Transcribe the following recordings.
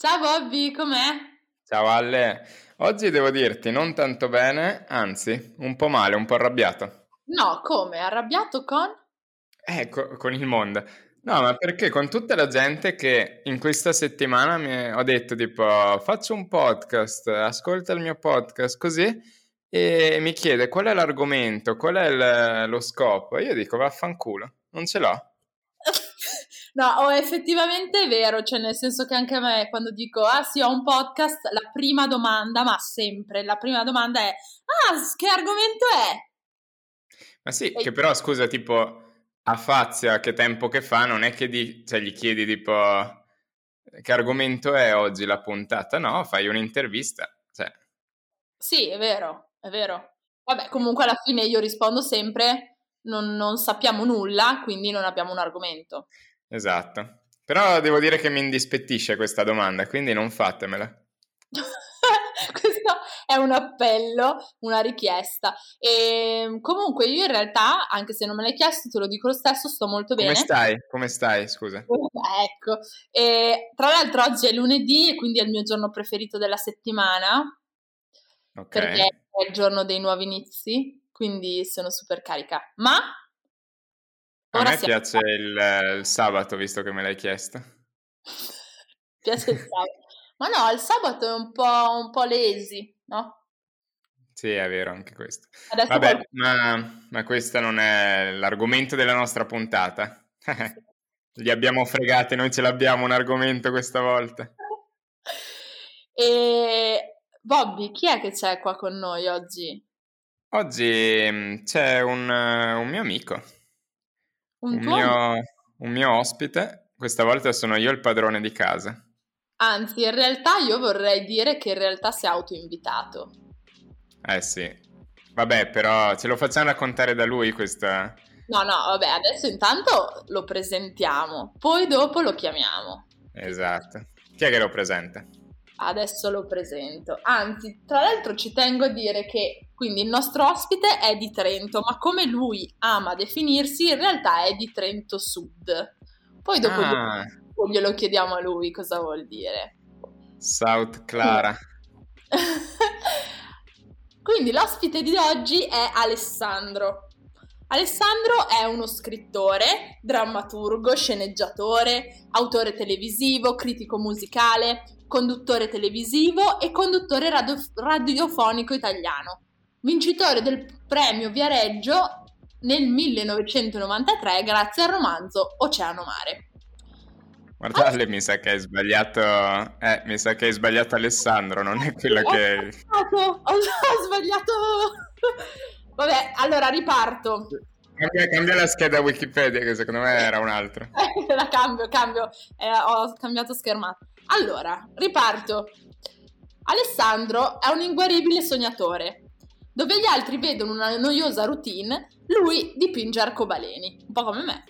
Ciao Bobby, com'è? Ciao Ale, oggi devo dirti non tanto bene, anzi un po' male, un po' arrabbiato. No, come? Arrabbiato con? Eh, co- con il mondo. No, ma perché con tutta la gente che in questa settimana mi è- ho detto tipo faccio un podcast, ascolta il mio podcast così e mi chiede qual è l'argomento, qual è il- lo scopo. E io dico vaffanculo, non ce l'ho. No, oh, effettivamente è vero, cioè nel senso che anche a me quando dico ah sì ho un podcast, la prima domanda, ma sempre, la prima domanda è ah che argomento è? Ma sì, E- che però scusa, tipo a Fazia, che tempo che fa, non è che di- cioè, gli chiedi tipo che argomento è oggi la puntata, no, fai un'intervista. Cioè, Sì, è vero, è vero. Vabbè, comunque alla fine io rispondo sempre non, non sappiamo nulla, quindi non abbiamo un argomento. Esatto. Però devo dire che mi indispettisce questa domanda, quindi non fatemela. Questo è un appello, una richiesta. E comunque io in realtà, anche se non me l'hai chiesto, te lo dico lo stesso, sto molto Come bene. stai? Come stai, scusa? Ecco, e tra l'altro oggi è lunedì e quindi è il mio giorno preferito della settimana Ok. perché è il giorno dei nuovi inizi, quindi sono super carica. Ma A ora me siamo piace il, il sabato, visto che me l'hai chiesto. piace il sabato. Ma no, il sabato è un po', un po' lazy, no? Sì, è vero anche questo. Adesso Vabbè, qualcuno- ma, ma questo non è l'argomento della nostra puntata. Li abbiamo fregati, noi ce l'abbiamo un argomento questa volta. E Bobby, chi è che c'è qua con noi oggi? Oggi mm, c'è un, un mio amico, Un tuo mio, un mio ospite. Questa volta sono io il padrone di casa. Anzi, in realtà io vorrei dire che in realtà è autoinvitato. Eh sì. Vabbè, però ce lo facciamo raccontare da lui questa... No, no, vabbè, adesso intanto lo presentiamo, poi dopo lo chiamiamo. Esatto. Chi è che lo presenta? Adesso lo presento. Anzi, tra l'altro ci tengo a dire che quindi il nostro ospite è di Trento, ma come lui ama definirsi, in realtà è di Trento Sud. Poi dopo Ah, glielo, chiediamo a lui cosa vuol dire. South Clara. Quindi l'ospite di oggi è Alessandro. Alessandro è uno scrittore, drammaturgo, sceneggiatore, autore televisivo, critico musicale, conduttore televisivo e conduttore radio- radiofonico italiano. Vincitore del premio Viareggio nel 1993 grazie al romanzo Oceano Mare. Guarda, Ale, mi sa che hai sbagliato. Eh, mi sa che hai sbagliato Alessandro, non è quello Ho che. sbagliato, ho, ho sbagliato. Vabbè, allora riparto. Cambia, cambia la scheda Wikipedia, che secondo me era un altro. La cambio, cambio. Eh, ho cambiato schermata. Allora, riparto. Alessandro è un inguaribile sognatore. Dove gli altri vedono una noiosa routine, lui dipinge arcobaleni, un po' come me.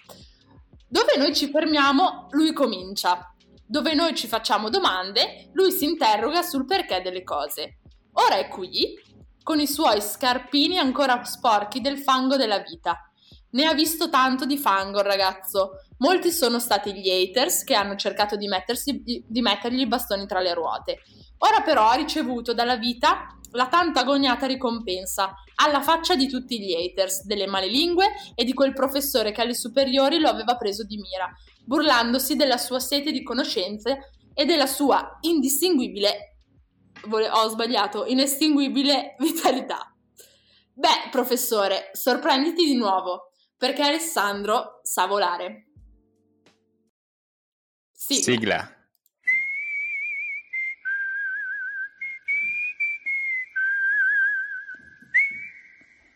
Dove noi ci fermiamo, lui comincia. Dove noi ci facciamo domande, lui si interroga sul perché delle cose. Ora è qui, con i suoi scarpini ancora sporchi del fango della vita. Ne ha visto tanto di fango il ragazzo. Molti sono stati gli haters che hanno cercato di, mettersi, di mettergli i bastoni tra le ruote. Ora però ha ricevuto dalla vita la tanto agognata ricompensa, alla faccia di tutti gli haters, delle malelingue e di quel professore che alle superiori lo aveva preso di mira, burlandosi della sua sete di conoscenze e della sua indistinguibile, ho sbagliato, inestinguibile vitalità. Beh, professore, sorprenditi di nuovo, perché Alessandro sa volare. Sigla. Sigla.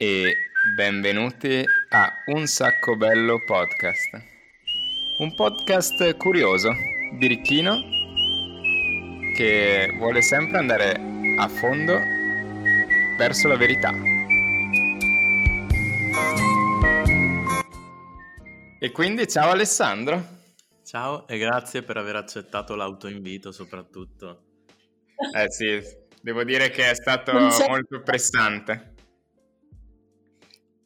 E benvenuti a Un Sacco Bello Podcast. Un podcast curioso, birichino, che vuole sempre andare a fondo verso la verità. E quindi ciao Alessandro. Ciao e grazie per aver accettato l'autoinvito soprattutto. Eh sì, devo dire che è stato molto pressante.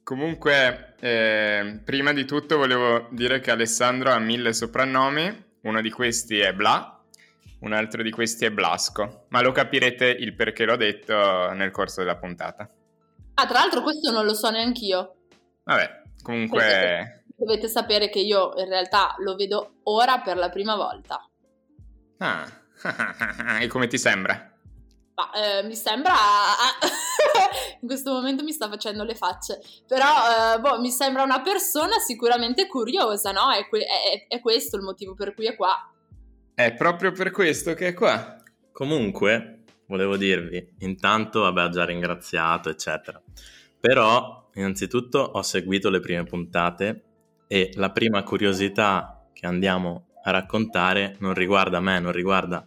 Comunque, eh, prima di tutto volevo dire che Alessandro ha mille soprannomi, uno di questi è Bla, un altro di questi è Blasco, ma lo capirete il perché l'ho detto nel corso della puntata. Ah, tra l'altro questo non lo so neanch'io. Vabbè, comunque... Dovete sapere che io in realtà lo vedo ora per la prima volta. Ah, e come ti sembra? Ma, eh, mi sembra... in questo momento mi sta facendo le facce. Però, eh, boh, mi sembra una persona sicuramente curiosa, no? È, que- è, è questo il motivo per cui è qua. È proprio per questo che è qua. Comunque, volevo dirvi, intanto, vabbè, ho già ringraziato, eccetera. Però, innanzitutto, ho seguito le prime puntate e la prima curiosità che andiamo a raccontare non riguarda me, non riguarda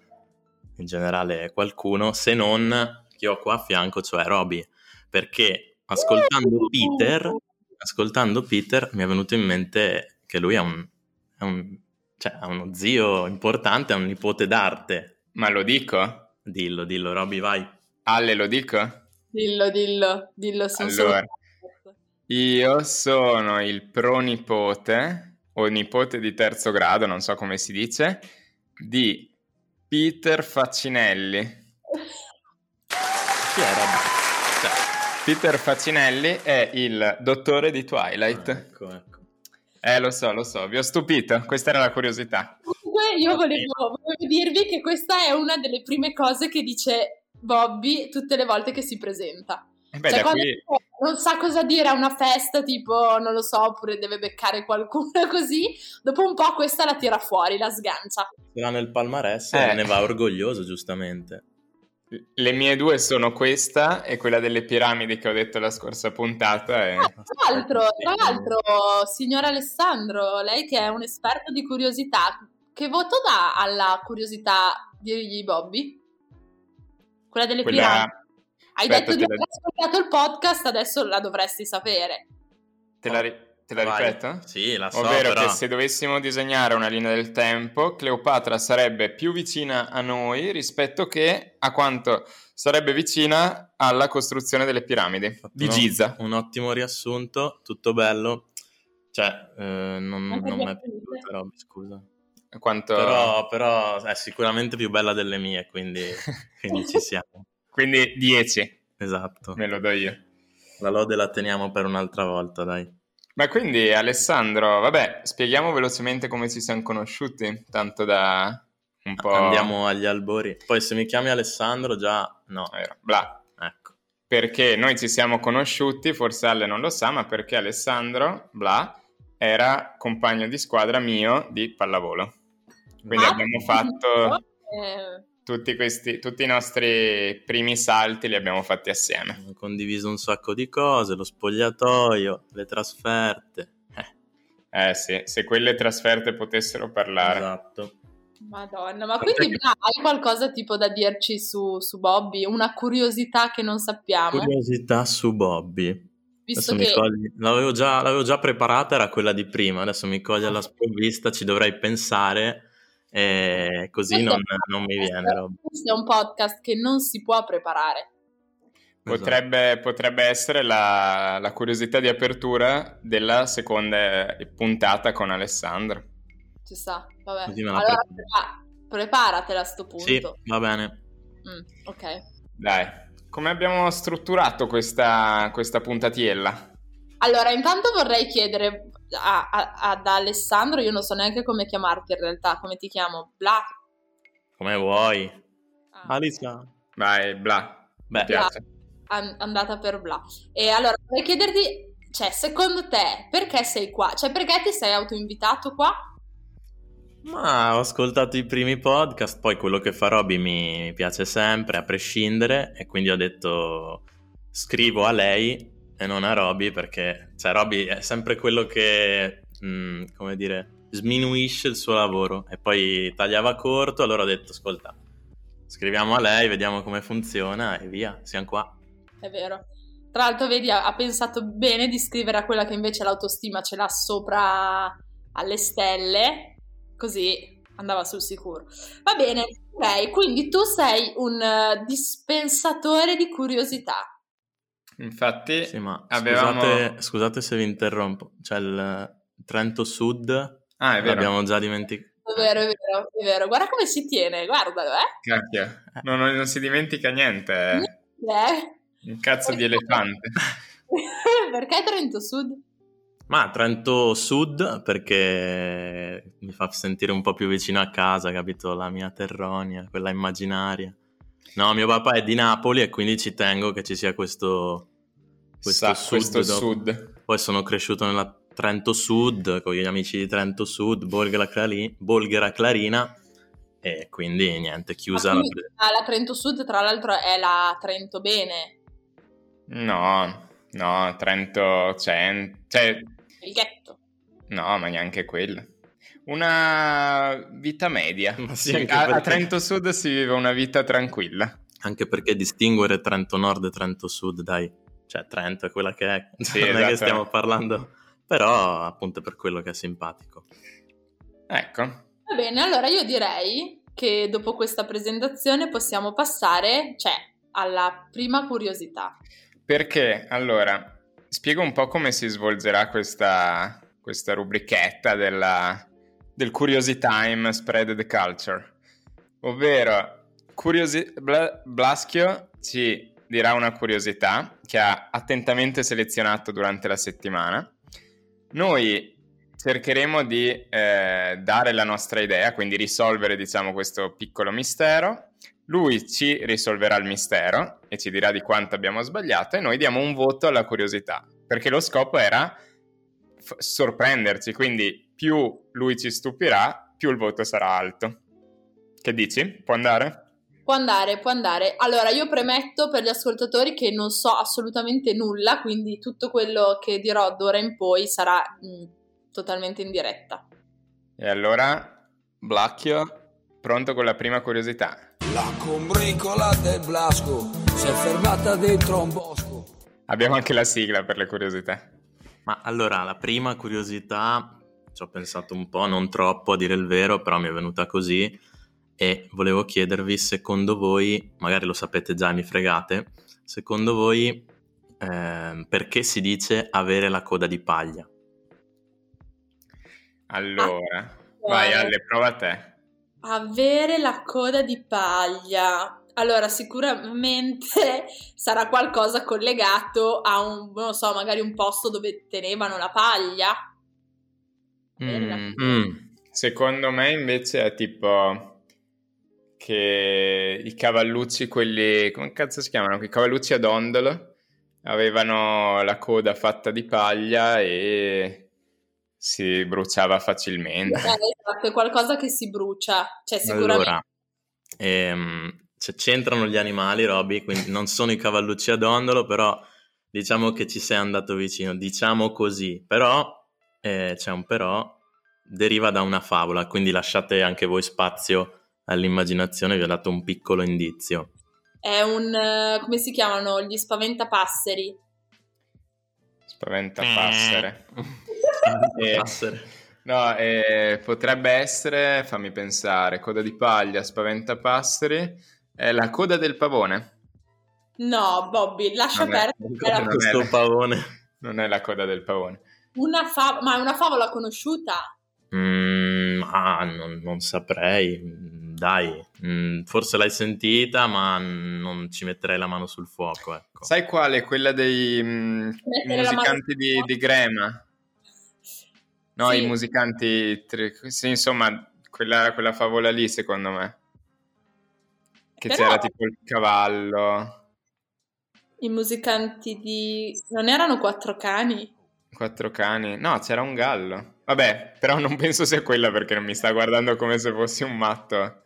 in generale qualcuno, se non chi ho qua a fianco, cioè Roby, perché ascoltando Peter, ascoltando Peter mi è venuto in mente che lui è un, è un cioè, ha uno zio importante, ha un nipote d'arte. Ma lo dico? Dillo, dillo, Robby, vai. Ale, lo dico? Dillo, dillo, dillo. Sono allora, io sono il pronipote, o nipote di terzo grado, non so come si dice, di Peter Facinelli. Chi è Robby? Cioè, Peter Facinelli è il dottore di Twilight. Ah, ecco, ecco. Eh, lo so, lo so, vi ho stupito, questa era la curiosità. Comunque io volevo, volevo, dirvi che questa è una delle prime cose che dice Bobby tutte le volte che si presenta. Eh beh, cioè, quando qui... non sa cosa dire a una festa, tipo, non lo so, oppure deve beccare qualcuno così, dopo un po' questa la tira fuori, la sgancia. Sarà nel palmarès Eh. e ne va orgoglioso, giustamente. Le mie due sono questa e quella delle piramidi che ho detto la scorsa puntata. E... Ah, tra l'altro, tra l'altro, signor Alessandro, lei che è un esperto di curiosità, che voto dà alla curiosità di Bobby? Quella delle Quella... piramidi. Hai Aspetta, detto di aver ascoltato il podcast, adesso la dovresti sapere. Te la, ri- te la ripeto? Sì, la so, Ovvero però... che se dovessimo disegnare una linea del tempo, Cleopatra sarebbe più vicina a noi rispetto che a quanto sarebbe vicina alla costruzione delle piramidi di No, Giza. Un ottimo riassunto, tutto bello. Cioè, eh, non, non mi è piaciuta, Robby, scusa. Quanto... Però, però è sicuramente più bella delle mie, quindi, quindi ci siamo. Quindi 10, Esatto. me lo do io. La lode la teniamo per un'altra volta, dai. Ma quindi Alessandro, vabbè, spieghiamo velocemente come ci siamo conosciuti, tanto da un po'... Andiamo agli albori. Poi se mi chiami Alessandro già... No, Vero, bla. ecco. Perché noi ci siamo conosciuti, forse Ale non lo sa, ma perché Alessandro, bla, era compagno di squadra mio di pallavolo. Quindi Ah, abbiamo fatto eh, tutti, questi, tutti i nostri primi salti, li abbiamo fatti assieme. Abbiamo condiviso un sacco di cose, lo spogliatoio, le trasferte. Eh, Eh sì, se quelle trasferte potessero parlare. esatto. Madonna, ma quindi Bla, hai qualcosa tipo da dirci su, su Bobby? Una curiosità che non sappiamo? Curiosità su Bobby. Visto Adesso che cogli- L'avevo già, l'avevo già preparata, era quella di prima, adesso mi coglie alla sprovvista, ci dovrei pensare e così non, non mi viene. Rob. Questo è un podcast che non si può preparare. Potrebbe, potrebbe essere la, la curiosità di apertura della seconda puntata con Alessandro. Ci sa, vabbè. Allora, preparo. prepa- preparatela a sto punto. Sì, va bene. Mm, ok. Dai, come abbiamo strutturato questa, questa puntatiella? Allora, intanto vorrei chiedere a- a- ad Alessandro, io non so neanche come chiamarti in realtà, come ti chiamo? Bla? Come vuoi. Ah, Alicia. Vai, bla, Beh, an- andata per Bla. E allora, vorrei chiederti, cioè, secondo te, perché sei qua? Cioè, perché ti sei autoinvitato qua? ma ho ascoltato i primi podcast, poi quello che fa Roby mi piace sempre, a prescindere, e quindi ho detto scrivo a lei e non a Roby perché, cioè, Roby è sempre quello che, mm, come dire, sminuisce il suo lavoro e poi tagliava corto, allora ho detto, ascolta, scriviamo a lei, vediamo come funziona e via, siamo qua. È vero. Tra l'altro, vedi, ha, ha pensato bene di scrivere a quella che invece l'autostima ce l'ha sopra alle stelle, così andava sul sicuro. Va bene, ok, quindi tu sei un eh, dispensatore di curiosità. Infatti, Sì, ma avevamo... scusate, scusate se vi interrompo, cioè il Trento Sud Ah, è vero. l'abbiamo già dimenticato. È vero, è vero, è vero. Guarda come si tiene, guardalo, eh. Cacchio, non, non si dimentica niente. eh. Eh. Un cazzo di elefante. Perché Trento Sud? Ma Trento Sud perché mi fa sentire un po' più vicino a casa, capito? La mia terronia, quella immaginaria. No, mio papà è di Napoli e quindi ci tengo che ci sia questo, questo Sa, sud. questo dopo. sud. Poi sono cresciuto nella Trento Sud con gli amici di Trento Sud, Bolghera, Clari- Bolghera Clarina e quindi niente, chiusa la... ah, la Trento Sud, tra l'altro, è la Trento Bene, No, no, Trento Cent... Cioè, il ghetto. no, ma neanche quella. Una vita media. Ma sì, anche a, a perché- Trento Sud si vive una vita tranquilla. Anche perché distinguere Trento Nord e Trento Sud, dai, cioè Trento è quella che è, Sì, non è che esatto. stiamo parlando, però appunto è per quello che è simpatico. Ecco. Va bene, allora io direi che dopo questa presentazione possiamo passare, cioè, alla prima curiosità. Perché, allora, spiego un po' come si svolgerà questa, questa rubrichetta della, del Curiosity Time Spread the Culture. Ovvero, curiosi- Bla- Blaschio ci dirà una curiosità che ha attentamente selezionato durante la settimana. Noi cercheremo di eh, dare la nostra idea, quindi risolvere, diciamo, questo piccolo mistero. Lui ci risolverà il mistero e ci dirà di quanto abbiamo sbagliato e noi diamo un voto alla curiosità, perché lo scopo era f- sorprenderci, quindi più lui ci stupirà, più il voto sarà alto. Che dici? Può andare? Può andare, può andare. Allora, io premetto per gli ascoltatori che non so assolutamente nulla, quindi tutto quello che dirò d'ora in poi sarà mh, totalmente in diretta. E allora, Blacchio, pronto con la prima curiosità. La combricola del Blasco si è fermata dentro un bosco. Abbiamo anche la sigla per le curiosità. Ma allora, la prima curiosità, ci ho pensato un po', non troppo a dire il vero, però mi è venuta così e volevo chiedervi, secondo voi, magari lo sapete già e mi fregate, secondo voi ehm, perché si dice avere la coda di paglia? Allora, vai buono. alle prova a te. Avere la coda di paglia. Allora, sicuramente sarà qualcosa collegato a un, non so, magari un posto dove tenevano la paglia. Mm. Mm, Secondo me invece è tipo che i cavallucci, quelli, come cazzo si chiamano? Quei cavallucci ad ondolo avevano la coda fatta di paglia e si bruciava facilmente. Eh, esatto, è qualcosa che si brucia. Cioè, sicuramente. Allora, ehm, c- c'entrano gli animali, Roby, quindi non sono i cavallucci ad ondolo, però diciamo che ci sei andato vicino, diciamo così, però eh, c'è un però, deriva da una favola, quindi lasciate anche voi spazio all'immaginazione, vi ho dato un piccolo indizio. È un. eh, come si chiamano? Gli spaventapasseri. Spaventa passere. Eh, Eh, passere. No, eh, potrebbe essere, fammi pensare, coda di paglia, spaventa passeri, è la coda del pavone. No, Bobby, lascia perdere. non Era è- Questo pavone. Non è la coda del pavone. Una fa- ma è una favola conosciuta. Mm, ah, non, non saprei, dai, Mm, forse l'hai sentita, ma non ci metterei la mano sul fuoco, ecco. Sai quale? Quella dei mm, musicanti di, di Grema. No, Sì. i musicanti, tri- sì, insomma, quella, quella favola lì, secondo me. Che Però- c'era tipo il cavallo, I musicanti di... Non erano quattro cani? Quattro cani. No, c'era un gallo. Vabbè, però non penso sia quella perché non mi sta guardando come se fossi un matto.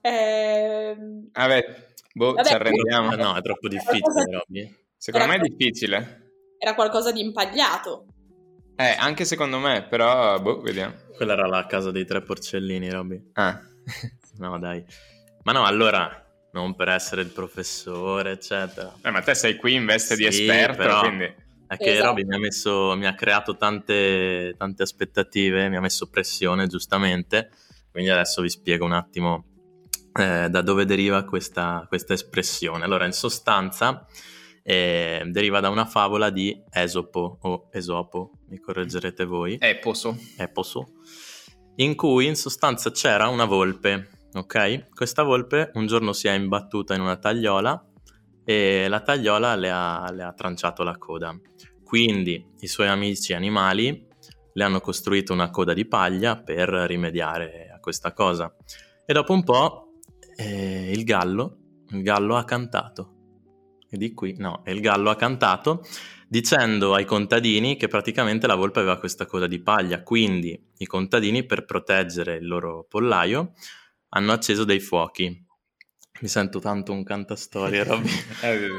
Ehm, Vabbè, boh, Vabbè, ci arrendiamo. Ah, no, è troppo difficile, Robby. Secondo me è Era- difficile. Era qualcosa di impagliato. Eh, anche secondo me, però, boh, vediamo. Quella era la casa dei tre porcellini, Robby. Ah. No, dai. Ma no, allora, non per essere il professore, eccetera. Eh, ma te sei qui in veste di Sì, esperto, però- quindi... È che Esatto. Robby mi ha, messo, mi ha creato tante, tante aspettative, mi ha messo pressione, giustamente. Quindi adesso vi spiego un attimo eh, da dove deriva questa, questa espressione. Allora, in sostanza, eh, deriva da una favola di Esopo o Esopo, mi correggerete voi. Posso. Eposo, in cui in sostanza c'era una volpe, ok? Questa volpe un giorno si è imbattuta in una tagliola e la tagliola le ha, le ha tranciato la coda. Quindi i suoi amici animali le hanno costruito una coda di paglia per rimediare a questa cosa. E dopo un po' eh, il gallo, il gallo ha cantato. E di qui, no, il gallo ha cantato dicendo ai contadini che praticamente la volpe aveva questa coda di paglia, quindi i contadini per proteggere il loro pollaio hanno acceso dei fuochi. Mi sento tanto un cantastorie, Robby.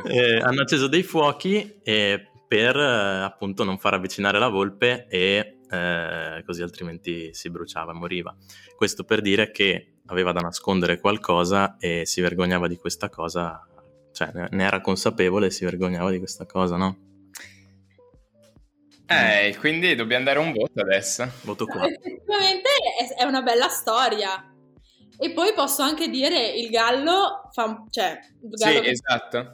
eh, hanno acceso dei fuochi eh, per eh, appunto non far avvicinare la volpe e eh, così altrimenti si bruciava, moriva. Questo per dire che aveva da nascondere qualcosa e si vergognava di questa cosa, cioè ne era consapevole e si vergognava di questa cosa, no? Eh, quindi dobbiamo dare un voto adesso. Voto 4. Effettivamente è una bella storia. E poi posso anche dire il gallo fa... Cioè, il gallo sì, esatto.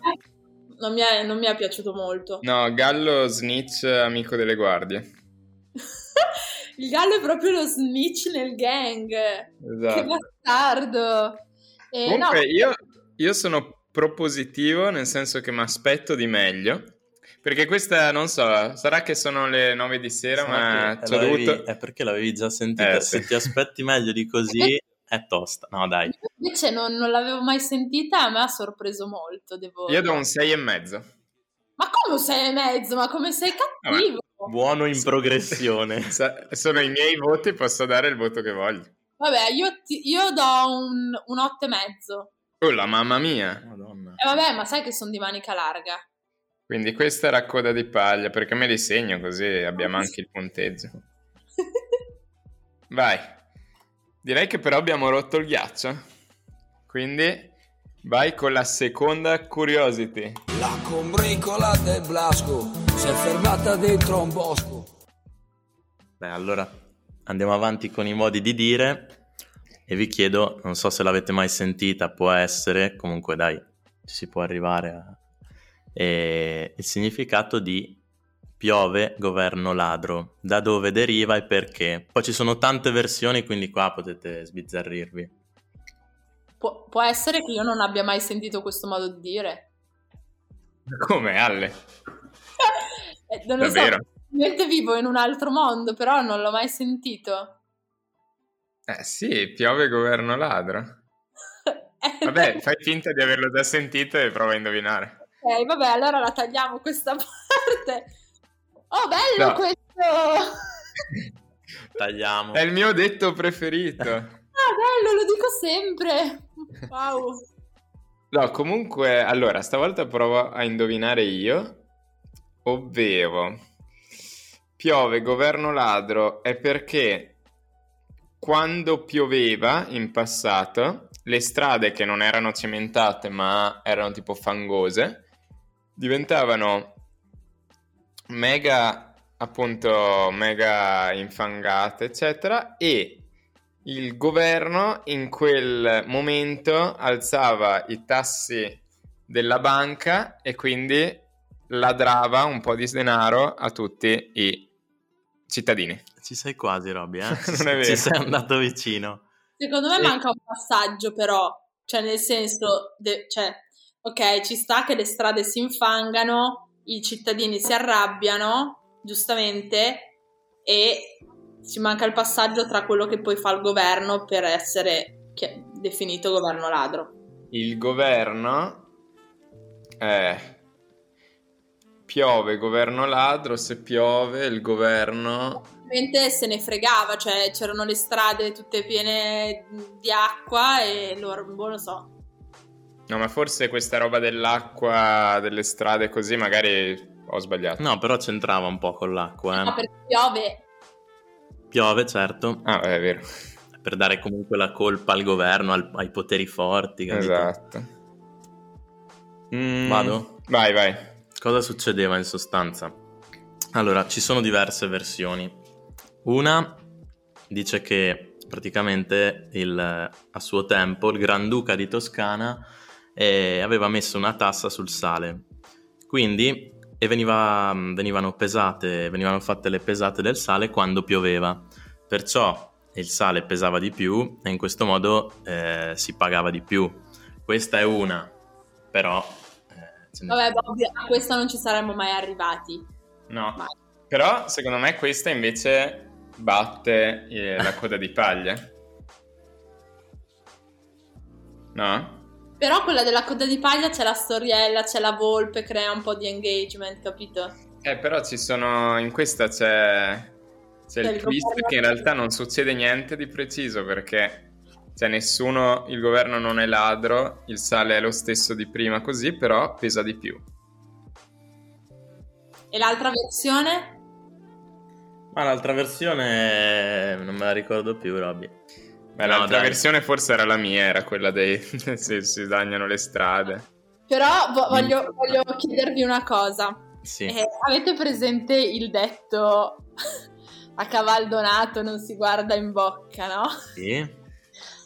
Non mi, è, non mi è piaciuto molto. No, gallo snitch amico delle guardie. il gallo è proprio lo snitch nel gang. Esatto. Che bastardo. E, Comunque no, io, io sono propositivo nel senso che mi aspetto di meglio. Perché questa, non so, sarà che sono le 9 di sera, sarà ma ci ho dovuto... È perché l'avevi già sentita, eh, se sì. ti aspetti meglio di così è tosta. No, dai. Invece non, non l'avevo mai sentita, a me ha sorpreso molto. Devo... Io do un 6,5. Ma come un 6,5? Ma come sei cattivo? Vabbè. Buono in progressione. sono i miei voti, posso dare il voto che voglio. Vabbè, io, ti, io do un, un 8,5. Oh, la mamma mia. Madonna. Eh vabbè, ma sai che sono di manica larga. Quindi questa era coda di paglia, perché me li segno così abbiamo anche il punteggio. Vai. Direi che però abbiamo rotto il ghiaccio. Quindi vai con la seconda curiosity. La combricola del Blasco si è fermata dentro un bosco. Beh, allora andiamo avanti con i modi di dire e vi chiedo, non so se l'avete mai sentita, può essere, comunque dai, ci si può arrivare a e il significato di piove governo ladro, da dove deriva e perché. Poi ci sono tante versioni, quindi qua potete sbizzarrirvi. Pu- può essere che io non abbia mai sentito questo modo di dire. Come Ale? eh, non lo Davvero? so, mentre vivo in un altro mondo, però non l'ho mai sentito. Eh sì, piove governo ladro. Vabbè, fai finta di averlo già sentito e prova a indovinare. Ok, vabbè, allora la tagliamo questa parte. Oh, bello no. questo! Tagliamo. È il mio detto preferito. ah, bello, lo dico sempre. Wow. No, comunque, allora, stavolta provo a indovinare io, ovvero piove governo ladro è perché quando pioveva in passato le strade che non erano cementate ma erano tipo fangose diventavano mega appunto mega infangate eccetera e il governo in quel momento alzava i tassi della banca e quindi ladrava un po' di denaro a tutti i cittadini. Ci sei quasi, Robby, eh? Ci, ci sei andato vicino. Secondo me manca un passaggio, però, cioè nel senso, de- cioè, ok, ci sta che le strade si infangano, i cittadini si arrabbiano, giustamente, e ci manca il passaggio tra quello che poi fa il governo per essere definito governo ladro. Il governo è piove governo ladro, se piove il governo Ovviamente se ne fregava, cioè c'erano le strade tutte piene di acqua e loro, boh, lo so, No, ma forse questa roba dell'acqua, delle strade così, magari ho sbagliato. No, però c'entrava un po' con l'acqua. Eh. No, perché piove. Piove, certo. Ah, è vero. Per dare comunque la colpa al governo, al, ai poteri forti. Capito? Esatto. Mm, Vado? Vai, vai. Cosa succedeva in sostanza? Allora, ci sono diverse versioni. Una dice che praticamente il, a suo tempo il Granduca di Toscana e aveva messo una tassa sul sale. Quindi e veniva, venivano pesate, venivano fatte le pesate del sale quando pioveva. Perciò il sale pesava di più e in questo modo eh, si pagava di più. Questa è una, però... eh, Vabbè, Bobby, a questa non ci saremmo mai arrivati. No. Mai. Però secondo me questa invece batte eh, la coda di paglia. No? Però quella della coda di paglia c'è la storiella, c'è la volpe, crea un po' di engagement, capito? Eh, però ci sono. In questa c'è. C'è C'è il il twist governo- che in realtà non succede niente di preciso perché. Cioè, nessuno. Il governo non è ladro, il sale è lo stesso di prima, così, però pesa di più. E l'altra versione? Ma l'altra versione non me la ricordo più, Robby. Beh, No, l'altra dai. versione forse era la mia, era quella dei. se si dagnano le strade. Però vo- Mm. voglio, voglio chiedervi una cosa. Sì. Eh, avete presente il detto a caval donato non si guarda in bocca, no? Sì.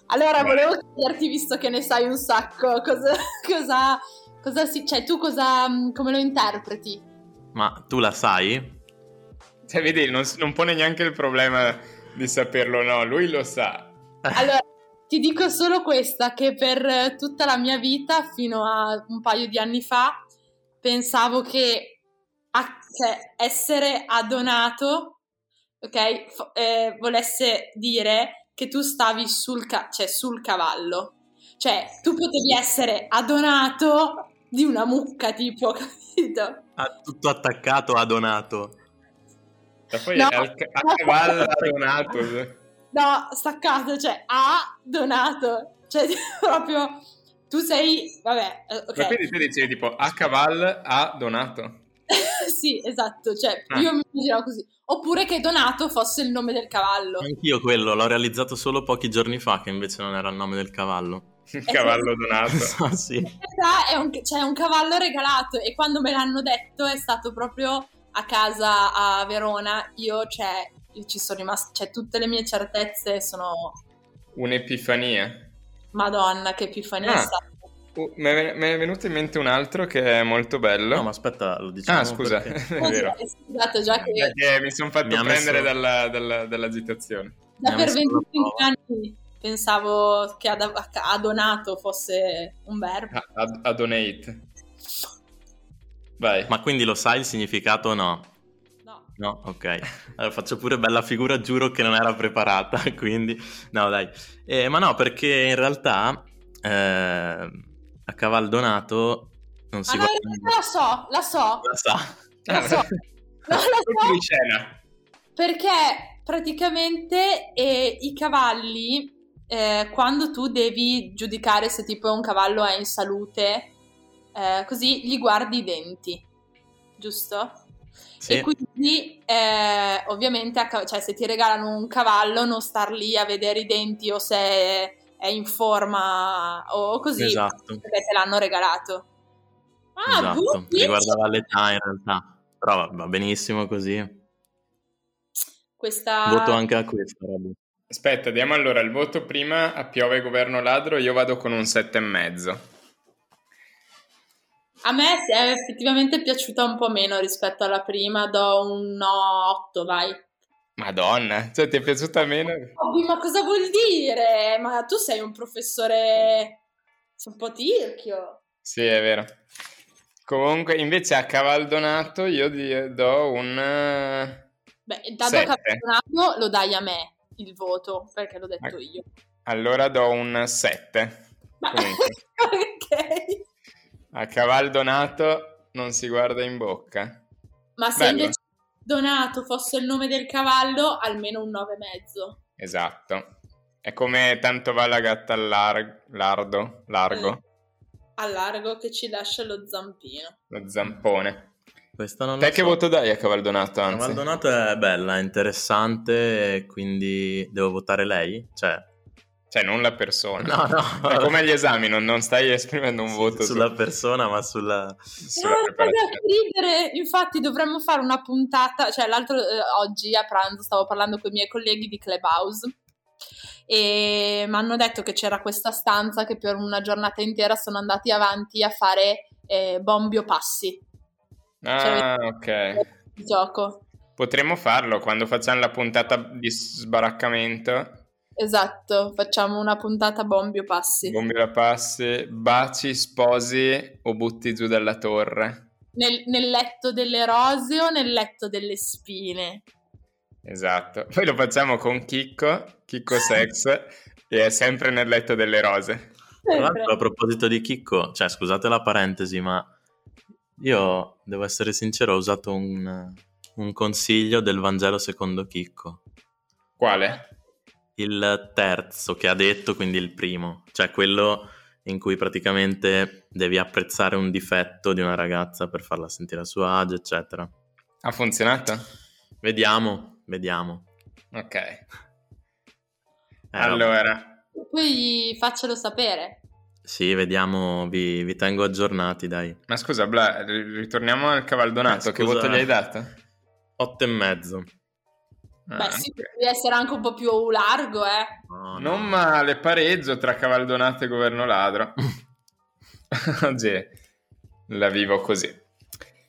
Allora volevo chiederti, visto che ne sai un sacco, cosa, cosa, cosa si, cioè tu cosa, mm, come lo interpreti? Ma tu la sai? Cioè, vedi, non, non pone neanche il problema di saperlo, no, lui lo sa. Allora, ti dico solo questa, che per tutta la mia vita, fino a un paio di anni fa, pensavo che a- cioè, essere adonato, ok, fo- eh, volesse dire che tu stavi sul, ca- cioè, sul cavallo. Cioè, tu potevi essere adonato di una mucca, tipo, capito? Ha tutto attaccato a Donato. E poi No. al, ca- a cavallo donato. No, staccato, cioè, ha donato. Cioè, proprio, tu sei, vabbè, eh, ok. Ma quindi tu dicevi tipo a cavallo ha donato. sì, esatto, cioè Ah. io mi immaginavo così. Oppure che Donato fosse il nome del cavallo. Anch'io quello, l'ho realizzato solo pochi giorni fa, che invece non era il nome del cavallo. Il cavallo donato. Ah, sì. In realtà è un, c'è un cavallo regalato e quando me l'hanno detto è stato proprio a casa a Verona. Io, cioè, io ci sono rimasta, cioè tutte le mie certezze sono... Un'epifania. Madonna, che epifania Ah. è stata. Uh, mi è venuto in mente un altro che è molto bello. No, ma aspetta, lo diciamo ah, scusa, perché- è vero. Scusate, già che Perché mi sono fatto Mi prendere messo- dalla- dalla- dall'agitazione. da mi per messo alla 25 prova. anni pensavo che ad- a Donato fosse un verbo. A, a- a donate. Vai. Ma quindi lo sai il significato o no? No. No, ok. Allora faccio pure bella figura, giuro che non era preparata, quindi... No, dai. Eh, ma no, perché in realtà eh, a Caval Donato non si Ah, no, guarda... realtà la so, la so. La sa. La so. No, la so perché praticamente eh, i cavalli, eh, quando tu devi giudicare se tipo un cavallo è in salute, eh, così gli guardi i denti, giusto? Sì. E quindi eh, ovviamente a cioè, se ti regalano un cavallo non star lì a vedere i denti o se è in forma o così Esatto. perché te l'hanno regalato. Ah, esatto, riguardava l'età in realtà. Però va- benissimo così. questa... Voto anche a questo, Robby. Aspetta, diamo allora il voto prima a Piove Governo Ladro. Io vado con un sette e mezzo. A me è effettivamente piaciuta un po' meno rispetto alla prima, do un 8, vai. Madonna, cioè ti è piaciuta meno? Bobby, ma cosa vuol dire? Ma tu sei un professore sei un po' tirchio. Sì, è vero. Comunque, invece a Cavaldonato io do un... eh, Beh, dato Sette. campionato lo dai a me il voto, perché l'ho detto io. Allora do un 7. Ma ok. A Cavaldonato non si guarda in bocca. Ma se Bello. invece Donato fosse il nome del cavallo, almeno un 9,5. Esatto. È come tanto va la gatta al lar- lardo, largo, A largo che ci lascia lo zampino. lo zampone. Questo non Te lo che so. voto dai a Cavaldonato, anzi? Cavaldonato è bella, è interessante, e quindi devo votare lei? Cioè, Cioè, non la persona. no, no, È come agli esami, non, non stai esprimendo un voto su- sulla persona, ma sulla... sulla No, ridere! Infatti dovremmo fare una puntata, cioè l'altro eh, oggi a pranzo stavo parlando con i miei colleghi di Clubhouse e mi hanno detto che c'era questa stanza che per una giornata intera sono andati avanti a fare eh, bombio passi Ah, ok. il gioco. Potremmo farlo quando facciamo la puntata di sbaraccamento. Esatto, facciamo una puntata bombio passi. Bombio passi, baci, sposi o butti giù dalla torre. Nel, nel letto delle rose o nel letto delle spine? Esatto. Poi lo facciamo con Chicco, Chicco Sex, e è sempre nel letto delle rose. Tra l'altro, a proposito di Chicco, cioè scusate la parentesi, ma io devo essere sincero, ho usato un, un consiglio del Vangelo secondo Chicco. Quale? Il terzo che ha detto, quindi il primo, cioè quello in cui praticamente devi apprezzare un difetto di una ragazza per farla sentire a suo agio, eccetera. Ha funzionato? Vediamo, vediamo. Ok. Eh, allora, Poi faccelo sapere. Sì, vediamo, vi, vi tengo aggiornati, dai. ma scusa, Bla, ri- ritorniamo al cavaldonato. Eh, che scusa. voto gli hai dato? Otto e mezzo. Ah, Beh, sì, ok. devi essere anche un po' più largo, eh. No, no. Non male, pareggio tra cavaldonato e governo ladro. Oggi la vivo così.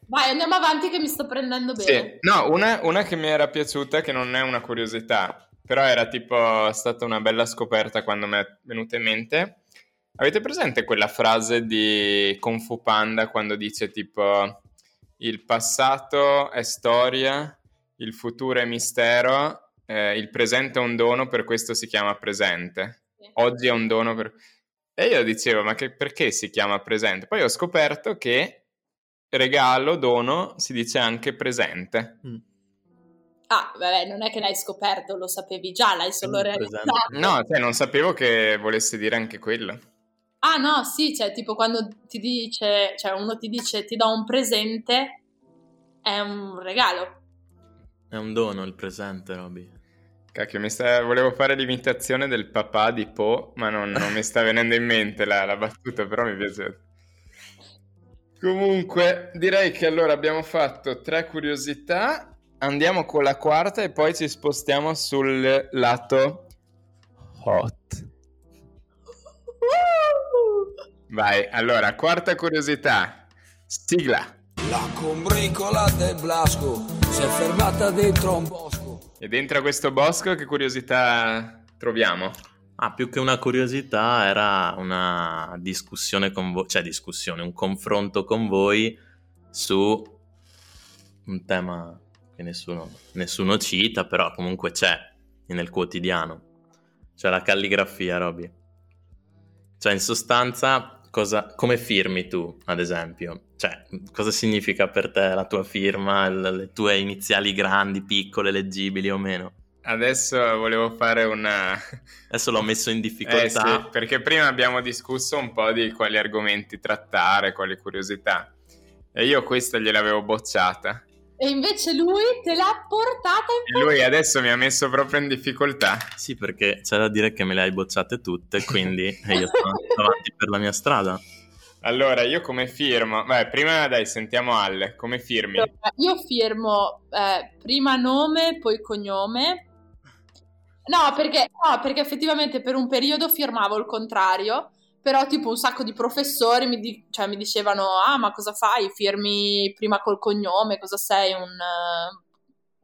Vai, andiamo avanti che mi sto prendendo Sì, bene. no, una, una che mi era piaciuta, che non è una curiosità, però era tipo stata una bella scoperta quando mi è venuta in mente. Avete presente quella frase di Kung Fu Panda quando dice tipo il passato è storia, il futuro è mistero, eh, il presente è un dono, per questo si chiama presente. Oggi è un dono per... E io dicevo, ma che- perché si chiama presente? Poi ho scoperto che regalo, dono, si dice anche presente. Mm. Ah, vabbè, non è che l'hai scoperto, lo sapevi già, l'hai solo realizzato. No, cioè non sapevo che volesse dire anche quello. Ah, no, sì, cioè, tipo quando ti dice, cioè uno ti dice ti do un presente, è un regalo. È un dono il presente, Roby. Cacchio, mi sta... volevo fare l'imitazione del papà di Po, ma non, non mi sta venendo in mente la, la battuta, però mi piace. Comunque, direi che allora abbiamo fatto tre curiosità. Andiamo con la quarta e poi ci spostiamo sul lato hot. Vai, allora, quarta curiosità. Sigla. La combricola del Blasco si è fermata dentro un bosco. E dentro a questo bosco che curiosità troviamo? Ah, più che una curiosità era una discussione con voi, cioè discussione, un confronto con voi su un tema che nessuno, nessuno cita, però comunque c'è nel quotidiano. Cioè la calligrafia, Roby. Cioè in sostanza cosa, come firmi tu, ad esempio? Cioè cosa significa per te la tua firma, le tue iniziali grandi, piccole, leggibili o meno? Adesso volevo fare una... Adesso l'ho messo in Eh difficoltà. sì, perché prima abbiamo discusso un po' di quali argomenti trattare, quali curiosità. E io questa gliel'avevo bocciata. E invece lui te l'ha portata in E lui adesso mi ha messo proprio in difficoltà. Sì, perché c'è da dire che me le hai bocciate tutte, quindi eh, io sono andato avanti per la mia strada. Allora, io come firmo? Beh, prima dai, sentiamo Alle, come firmi? Io firmo eh, prima nome, poi cognome. No perché, no, perché effettivamente per un periodo firmavo il contrario, però tipo un sacco di professori mi, di- cioè, mi dicevano, ah ma cosa fai? Firmi prima col cognome, cosa sei? Un... eh,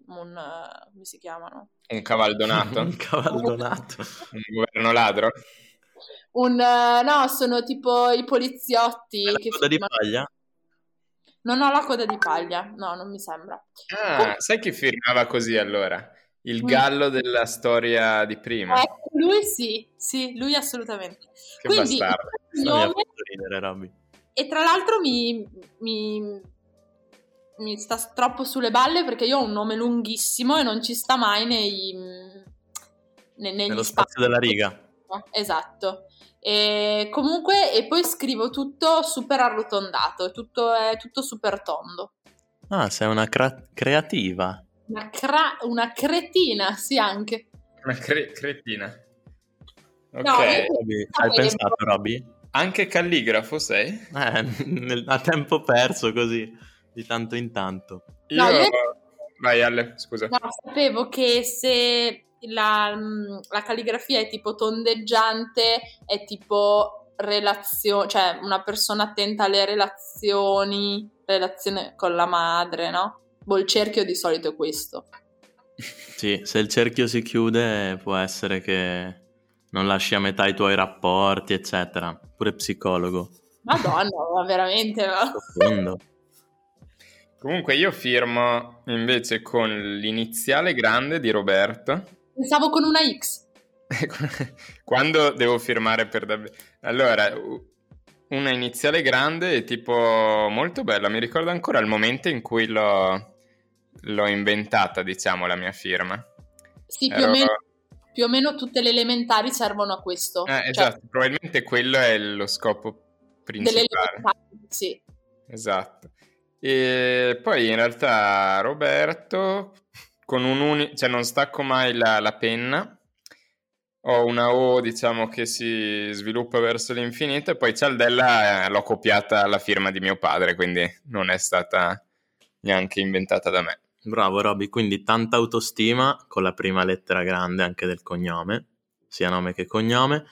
un eh, come si chiamano? Un cavaldonato? Un cavaldonato. un governo ladro? Un, eh, no, sono tipo i poliziotti La che coda di firmano- paglia? Non ho la coda di paglia, no, non mi sembra. Ah, sai chi firmava così allora? Il Mm. gallo della storia di prima. Eh, lui sì, sì, lui assolutamente. Che Quindi, bastardo. Fatto ridere, Robby. e tra l'altro mi, mi, mi sta troppo sulle balle perché io ho un nome lunghissimo e non ci sta mai nei, ne- negli Nello spazi. spazio della riga. Esatto. E comunque, e poi scrivo tutto super arrotondato, tutto è tutto super tondo. Ah, sei una cra- creativa. Una, cra- una cretina, sì, anche. Una cre- cretina. Ok. No, io- Robby, hai pensato, Robby? Anche calligrafo sei? Eh, nel- a tempo perso così, di tanto in tanto. Io... No, io- Vai Ale, scusa. No, sapevo che se la, mm, la calligrafia è tipo tondeggiante, è tipo relazione, cioè una persona attenta alle relazioni, relazione con la madre, no? Boh, il cerchio di solito è questo. Sì, se il cerchio si chiude può essere che non lasci a metà i tuoi rapporti, eccetera. Pure psicologo. Madonna, ma veramente. Profondo. Comunque io firmo invece con l'iniziale grande di Roberto. Pensavo con una X. Quando devo firmare per davvero... Allora, una iniziale grande e tipo molto bella. Mi ricordo ancora il momento in cui l'ho, l'ho inventata, diciamo, la mia firma. Sì, più, Ero- o meno, più o meno tutte le elementari servono a questo. Eh, Cioè, esatto, probabilmente quello è lo scopo delle principale. elementari, sì. Esatto. E poi in realtà Roberto, con un unico, cioè non stacco mai la, la penna, ho una O diciamo che si sviluppa verso l'infinito e poi Cialdella eh, l'ho copiata alla firma di mio padre, quindi non è stata neanche inventata da me. Bravo Robby, quindi tanta autostima con la prima lettera grande anche del cognome, sia nome che cognome.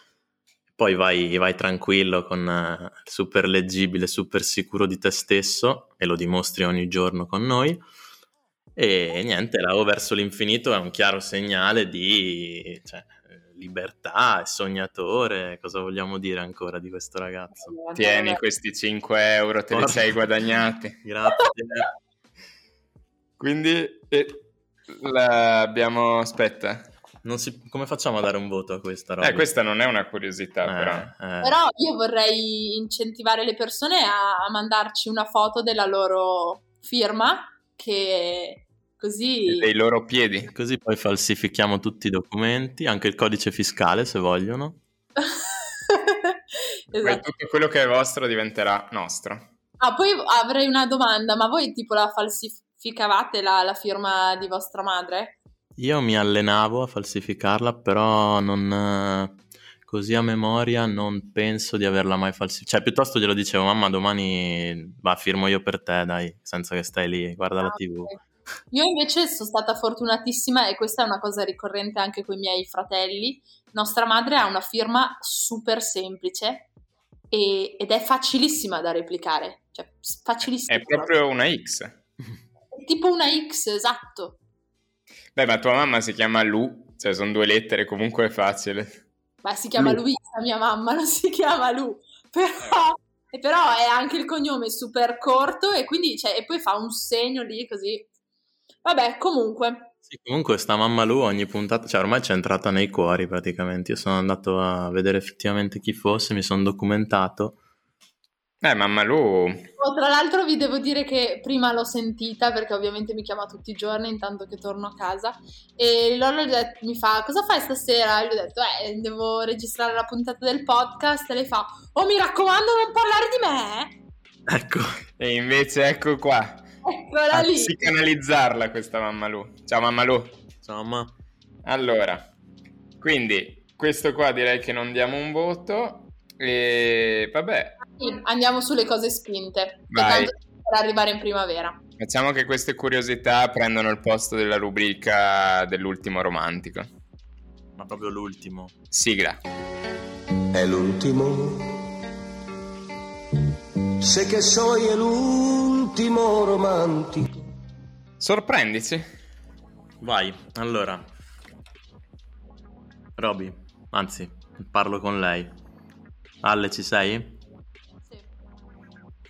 Poi vai, vai tranquillo con eh, super leggibile, super sicuro di te stesso e lo dimostri ogni giorno con noi. E niente, la O verso l'infinito è un chiaro segnale di cioè, eh, libertà, sognatore. Cosa vogliamo dire ancora di questo ragazzo? Tieni questi 5 euro, te li sei guadagnati. Grazie. Quindi eh, abbiamo... aspetta. Non si- Come facciamo a dare un voto a questa roba? Eh, questa non è una curiosità Eh, però. eh. Però io vorrei incentivare le persone a mandarci una foto della loro firma, che così... Dei loro piedi. Così poi falsifichiamo tutti i documenti, anche il codice fiscale se vogliono. Poi esatto. tutto quello che è vostro diventerà nostro. Ah, poi avrei una domanda, ma voi tipo la falsificavate la, la firma di vostra madre? Io mi allenavo a falsificarla, però non, eh, così a memoria non penso di averla mai falsificata. Cioè, piuttosto glielo dicevo, mamma, domani va, firmo io per te, dai, senza che stai lì, guarda la Ah, tv. ok. Io invece sono stata fortunatissima e questa è una cosa ricorrente anche con i miei fratelli. Nostra madre ha una firma super semplice e- ed è facilissima da replicare. Cioè, facilissima. È proprio una X. È tipo una X, esatto. Beh, ma tua mamma si chiama Lu, cioè sono due lettere, comunque è facile. Beh, si chiama Lu. Luisa, mia mamma, non si chiama Lu. Però, e però è anche il cognome super corto e quindi cioè, e poi fa un segno lì così. Vabbè, comunque. Sì, comunque sta mamma Lu ogni puntata, cioè ormai c'è entrata nei cuori praticamente. Io sono andato a vedere effettivamente chi fosse, mi sono documentato. Eh, mamma Lu, Oh, tra l'altro vi devo dire che prima l'ho sentita perché ovviamente mi chiama tutti i giorni intanto che torno a casa e detto- mi fa cosa fai stasera? E gli ho detto eh devo registrare la puntata del podcast e lei fa oh mi raccomando non parlare di me Ecco, e invece ecco qua, eccola lì psicanalizzarla questa mamma Lu. Ciao mamma Lu. ciao mamma. Allora, quindi questo qua direi che non diamo un voto e vabbè, Sì, andiamo sulle cose spinte Vai. per arrivare in primavera facciamo che queste curiosità prendano il posto della rubrica dell'ultimo romantico. Ma proprio l'ultimo. Sigla. È l'ultimo. Sé che soy el último romantico. Sorprendici. Vai, allora. Roby, anzi, parlo con lei. Alle, ci sei?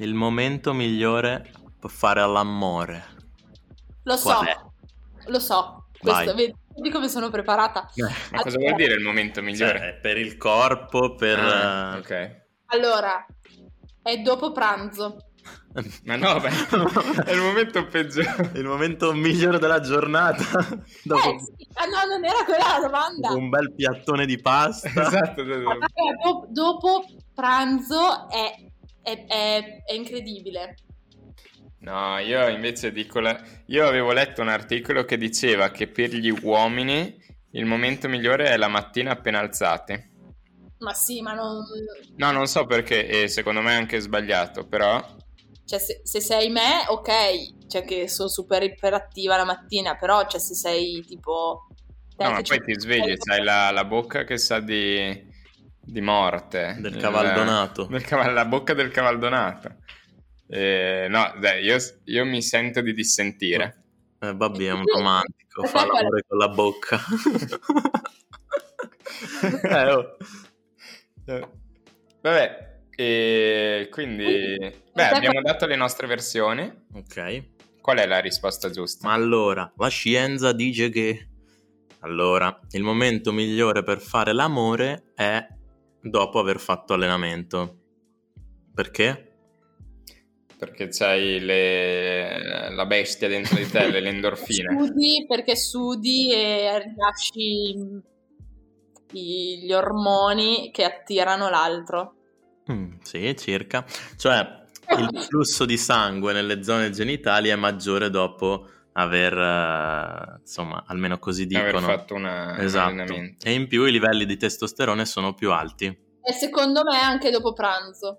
Il momento migliore per fare l'amore. lo so Qual è? lo so questo, vedi, vedi come sono preparata Ma cosa Allora- vuol dire il momento Cioè, migliore? per il corpo, per... Ah, eh, ok. allora è dopo pranzo Ma no, beh, è il momento peggiore. Il momento migliore della giornata. dopo, Eh, sì. Ah, no, non era quella la domanda. dopo un bel piattone di pasta. Esatto. Ah, raga, do- dopo pranzo è, è- è- è incredibile. No, io invece dico la... Io avevo letto un articolo che diceva che per gli uomini il momento migliore è la mattina appena alzati. Ma sì, ma non... No, non so perché, e secondo me è anche sbagliato, però... Cioè, se, se sei me, ok, cioè che sono super iperattiva la mattina, però cioè, se sei tipo... te No, ma poi ti svegli, c'hai la, la bocca che sa di, di morte. Del cavaldonato. del caval- la bocca del cavaldonato. Eh, no, dai, io, io mi sento di dissentire. Eh, Bobby è un romantico, fa l'amore con la bocca. eh, oh. Eh, Vabbè, e quindi... Beh, abbiamo dato le nostre versioni. Ok, Qual è la risposta giusta? ma allora, la scienza dice che... Allora, il momento migliore per fare l'amore è dopo aver fatto allenamento. Perché? Perché c'hai le- la bestia dentro di te, le endorfine. Sudi perché sudi e rilasci gli ormoni che attirano l'altro. Mm, sì, circa. Cioè, il flusso di sangue nelle zone genitali è maggiore dopo aver, eh, insomma, almeno così Aver dicono. fatto una- un Esatto. allenamento. E in più i livelli di testosterone sono più alti. E secondo me anche dopo pranzo.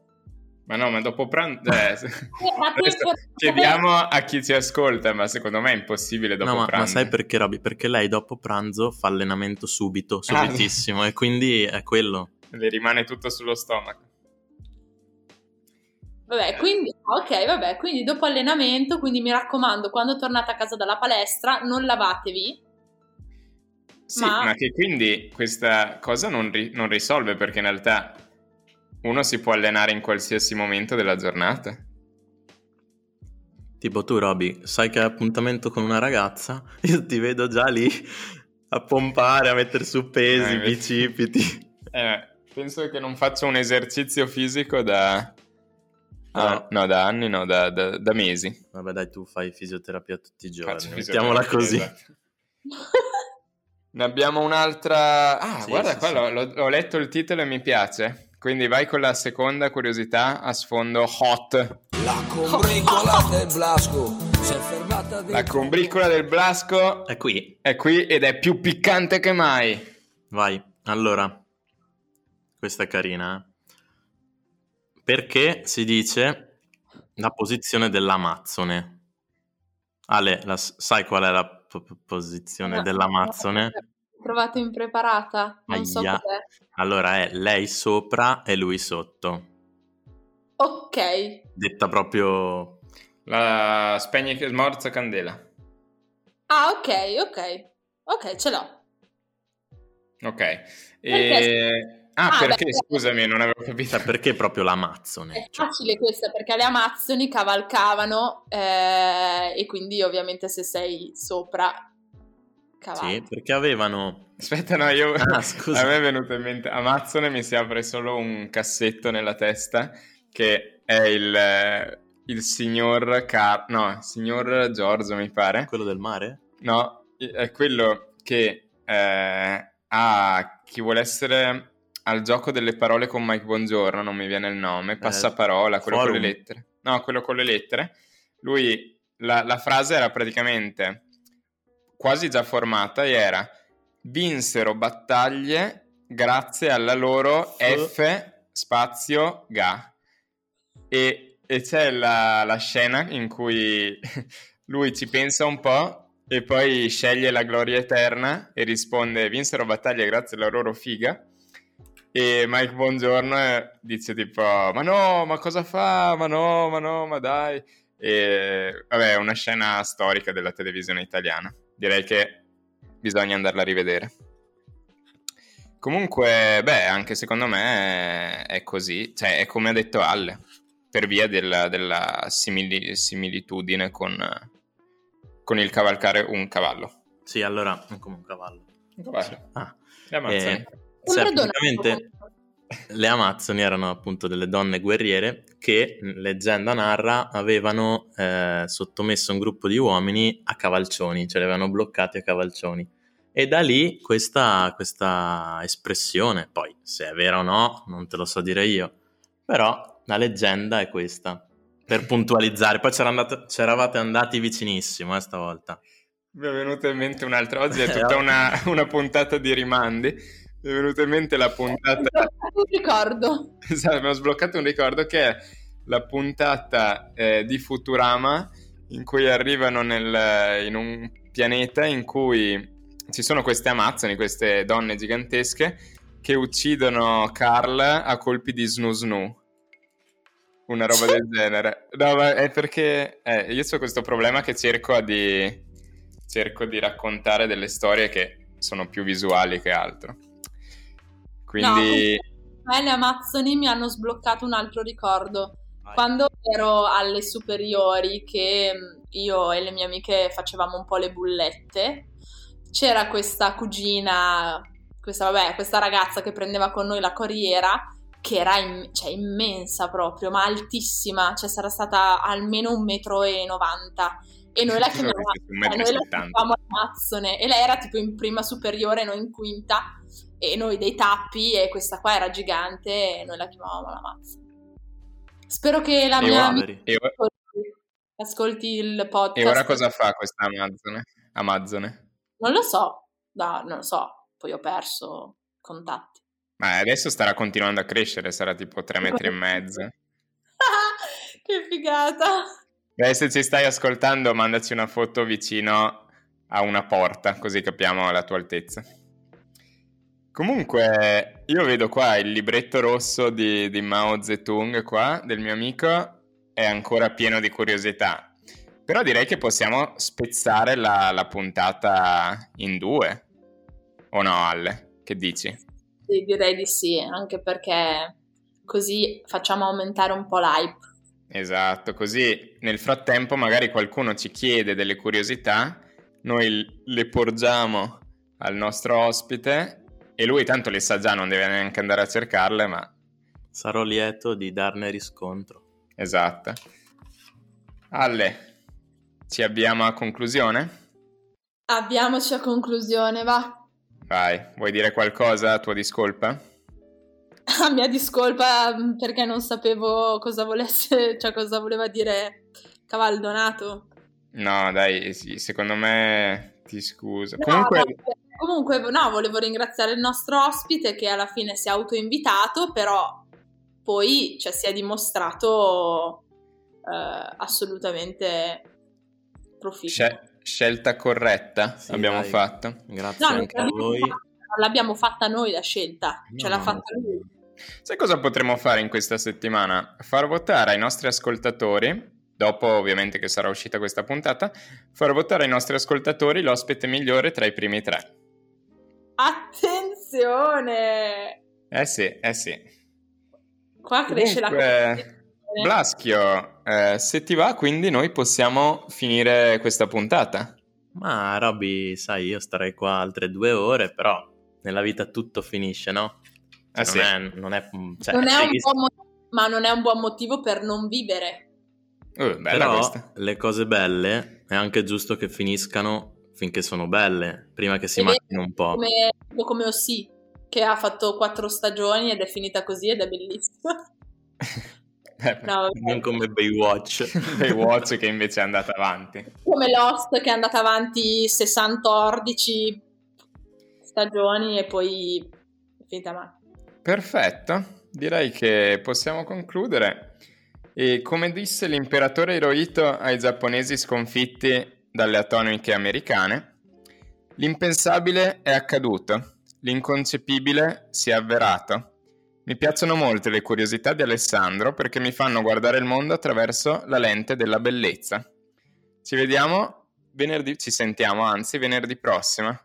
Ma no, ma dopo pranzo... eh, per- chiediamo a chi ci ascolta, ma secondo me è impossibile dopo no, ma, pranzo. ma sai perché, Roby? Perché lei dopo pranzo fa allenamento subito, Ah. subitissimo, e quindi è quello. Le rimane tutto sullo stomaco. Vabbè, quindi, ok, vabbè, quindi dopo allenamento, quindi mi raccomando, quando tornate a casa dalla palestra, non lavatevi. Sì, ma, Ma- che quindi questa cosa non, ri- non risolve perché in realtà uno si può allenare in qualsiasi momento della giornata. Tipo tu, Roby, sai che hai appuntamento con una ragazza? Io ti vedo già lì a pompare, a mettere su pesi, Eh, bicipiti. Eh, penso che non faccio un esercizio fisico da... ah, no, da anni, no, da, da- da mesi. Vabbè, dai, tu fai fisioterapia tutti i giorni. Mettiamola così. esatto. Ne abbiamo un'altra... Ah, Sì, guarda sì, qua, sì. l'ho, l'ho- ho letto il titolo e mi piace. Quindi vai con la seconda curiosità a sfondo hot. La combricola del Blasco si è fermata dentro La combricola del Blasco È qui. è qui ed è più piccante che mai. Vai. Allora, questa è carina. eh. Perché si dice la posizione dell'Amazzone? Ale, la sai qual è la po- posizione dell'Amazzone? Trovato impreparata, non so Aia. cos'è. Allora è lei sopra e lui sotto. Ok, Detta proprio... La spegni che smorza candela. ah ok, ok, ok, ce l'ho. Ok. Perché- E... Ah, Ah, perché? beh, Scusami, non avevo capito. Cioè, perché proprio È l'Amazzone? Cioè, facile questa perché le Amazzoni cavalcavano eh, e quindi ovviamente se sei sopra cavalli. sì, perché avevano... Aspetta, no, io... Ah, scusa. A me è venuto in mente... Amazzone mi si apre solo un cassetto nella testa che è il, il signor Car... No, il signor Giorgio, mi pare. Quello del mare? No, è quello che eh, ha chi vuole essere al gioco delle parole con Mike Bongiorno, non mi viene il nome, passaparola, quello con Forum. le lettere. No, quello con le lettere. Lui, la, la frase era praticamente quasi già formata e era vinsero battaglie grazie alla loro F spazio ga. E, e c'è la, la scena in cui lui ci pensa un po' e poi sceglie la gloria eterna e risponde vinsero battaglie grazie alla loro figa e Mike Buongiorno dice tipo ma no ma cosa fa ma no ma no ma dai e vabbè è una scena storica della televisione italiana direi che bisogna andarla a rivedere comunque beh anche secondo me è così cioè è come ha detto Alle per via della, della simili- similitudine con, con il cavalcare un cavallo. Sì, allora, come un cavallo. Un cavallo. Ah. Eh, cioè, donato. praticamente le Amazzoni erano appunto delle donne guerriere che, leggenda narra, avevano eh, sottomesso un gruppo di uomini a cavalcioni, cioè li avevano bloccati a cavalcioni. E da lì questa, questa espressione, poi se è vera o no, non te lo so dire io, però la leggenda è questa, per puntualizzare. Poi c'era andato- c'eravate andati vicinissimo eh, stavolta. Mi è venuta in mente un'altra. Oggi è Eh, tutta una, una puntata di rimandi. Mi è venuta in mente la puntata. Un ricordo. Esatto, mi ho sbloccato un ricordo che è la puntata eh, di Futurama in cui arrivano nel- in un pianeta in cui ci sono queste amazzoni, queste donne gigantesche che uccidono Carl a colpi di snu snu. Una roba del genere. No, ma è perché eh, io ho questo problema che cerco di, cerco di raccontare delle storie che sono più visuali che altro. Quindi... No, le Amazzoni mi hanno sbloccato un altro ricordo. Quando ero alle superiori, che mm, io e le mie amiche facevamo un po' le bullette, c'era questa cugina, questa, vabbè, questa ragazza che prendeva con noi la corriera, che era in, cioè, immensa proprio, ma altissima, cioè sarà stata almeno un metro e. E noi la chiamavamo, noi la chiamavamo Amazzone e lei era tipo in prima superiore, noi in quinta e noi dei tappi e questa qua era gigante e noi la chiamavamo la mazza. Spero che la mia amica ascolti il podcast. E ora cosa fa questa Amazzone? Amazzone? Non lo so, no, non lo so, poi ho perso contatti. Ma adesso starà continuando a crescere, sarà tipo tre metri e mezzo. che figata! Beh, se ci stai ascoltando, mandaci una foto vicino a una porta, così capiamo la tua altezza. Comunque, io vedo qua il libretto rosso di, di Mao Zedong qua, del mio amico, è ancora pieno di curiosità. Però direi che possiamo spezzare la, la puntata in due. O no, Alle? Che dici? Sì, direi di sì, anche perché così facciamo aumentare un po' l'hype. Esatto, così nel frattempo magari qualcuno ci chiede delle curiosità, noi le porgiamo al nostro ospite e lui tanto le sa già, non deve neanche andare a cercarle, ma... Sarò lieto di darne riscontro. Esatto. Alle, ci abbiamo a conclusione? Abbiamoci a conclusione, va. Vai, vuoi dire qualcosa a tua discolpa? A mia discolpa mm, perché non sapevo cosa volesse, cioè cosa voleva dire Cavaldonato. No, dai, sì, secondo me ti scuso. No, Comunque... No, Comunque, no, volevo ringraziare il nostro ospite che alla fine si è autoinvitato, però poi cioè, si è dimostrato eh, assolutamente proficcuo. Scel- scelta corretta sì, abbiamo dai. fatto. Grazie no, anche a voi. Fatta, l'abbiamo fatta noi la scelta, no, ce l'ha fatta lui. Sai cosa potremmo fare in questa settimana? Far votare ai nostri ascoltatori dopo ovviamente che sarà uscita questa puntata, far votare ai nostri ascoltatori l'ospite migliore tra i primi tre. Attenzione! Eh sì, eh sì. Qua cresce Comunque, la Blaschio, eh, se ti va, quindi noi possiamo finire questa puntata. Ma Robby, sai, io starei qua altre due ore, però nella vita tutto finisce, no? Cioè, eh non, sì. è, non, è, cioè, non è un buon motivo, ma non è un buon motivo per non vivere. Uh, però questa. le cose belle è anche giusto che finiscano finché sono belle, prima che si e macchino un po'. Come, come Ossi, che ha fatto quattro stagioni ed è finita così ed è bellissima. Eh, no, non come Baywatch. Baywatch che invece è andata avanti. Come Lost che è andata avanti 60-14 stagioni e poi è finita male. Perfetto, direi che possiamo concludere. E come disse l'imperatore Hirohito ai giapponesi sconfitti dalle atomiche americane, l'impensabile è accaduto, l'inconcepibile si è avverato. Mi piacciono molto le curiosità di Alessandro perché mi fanno guardare il mondo attraverso la lente della bellezza. Ci vediamo venerdì, ci sentiamo anzi venerdì prossima.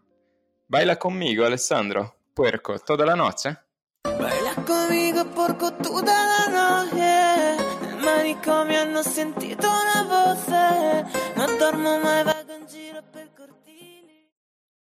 Baila conmigo Alessandro, puerco, toda la noche? Baila conmigo porco toda la noche manicomio hanno sentito una voce, non dormo mai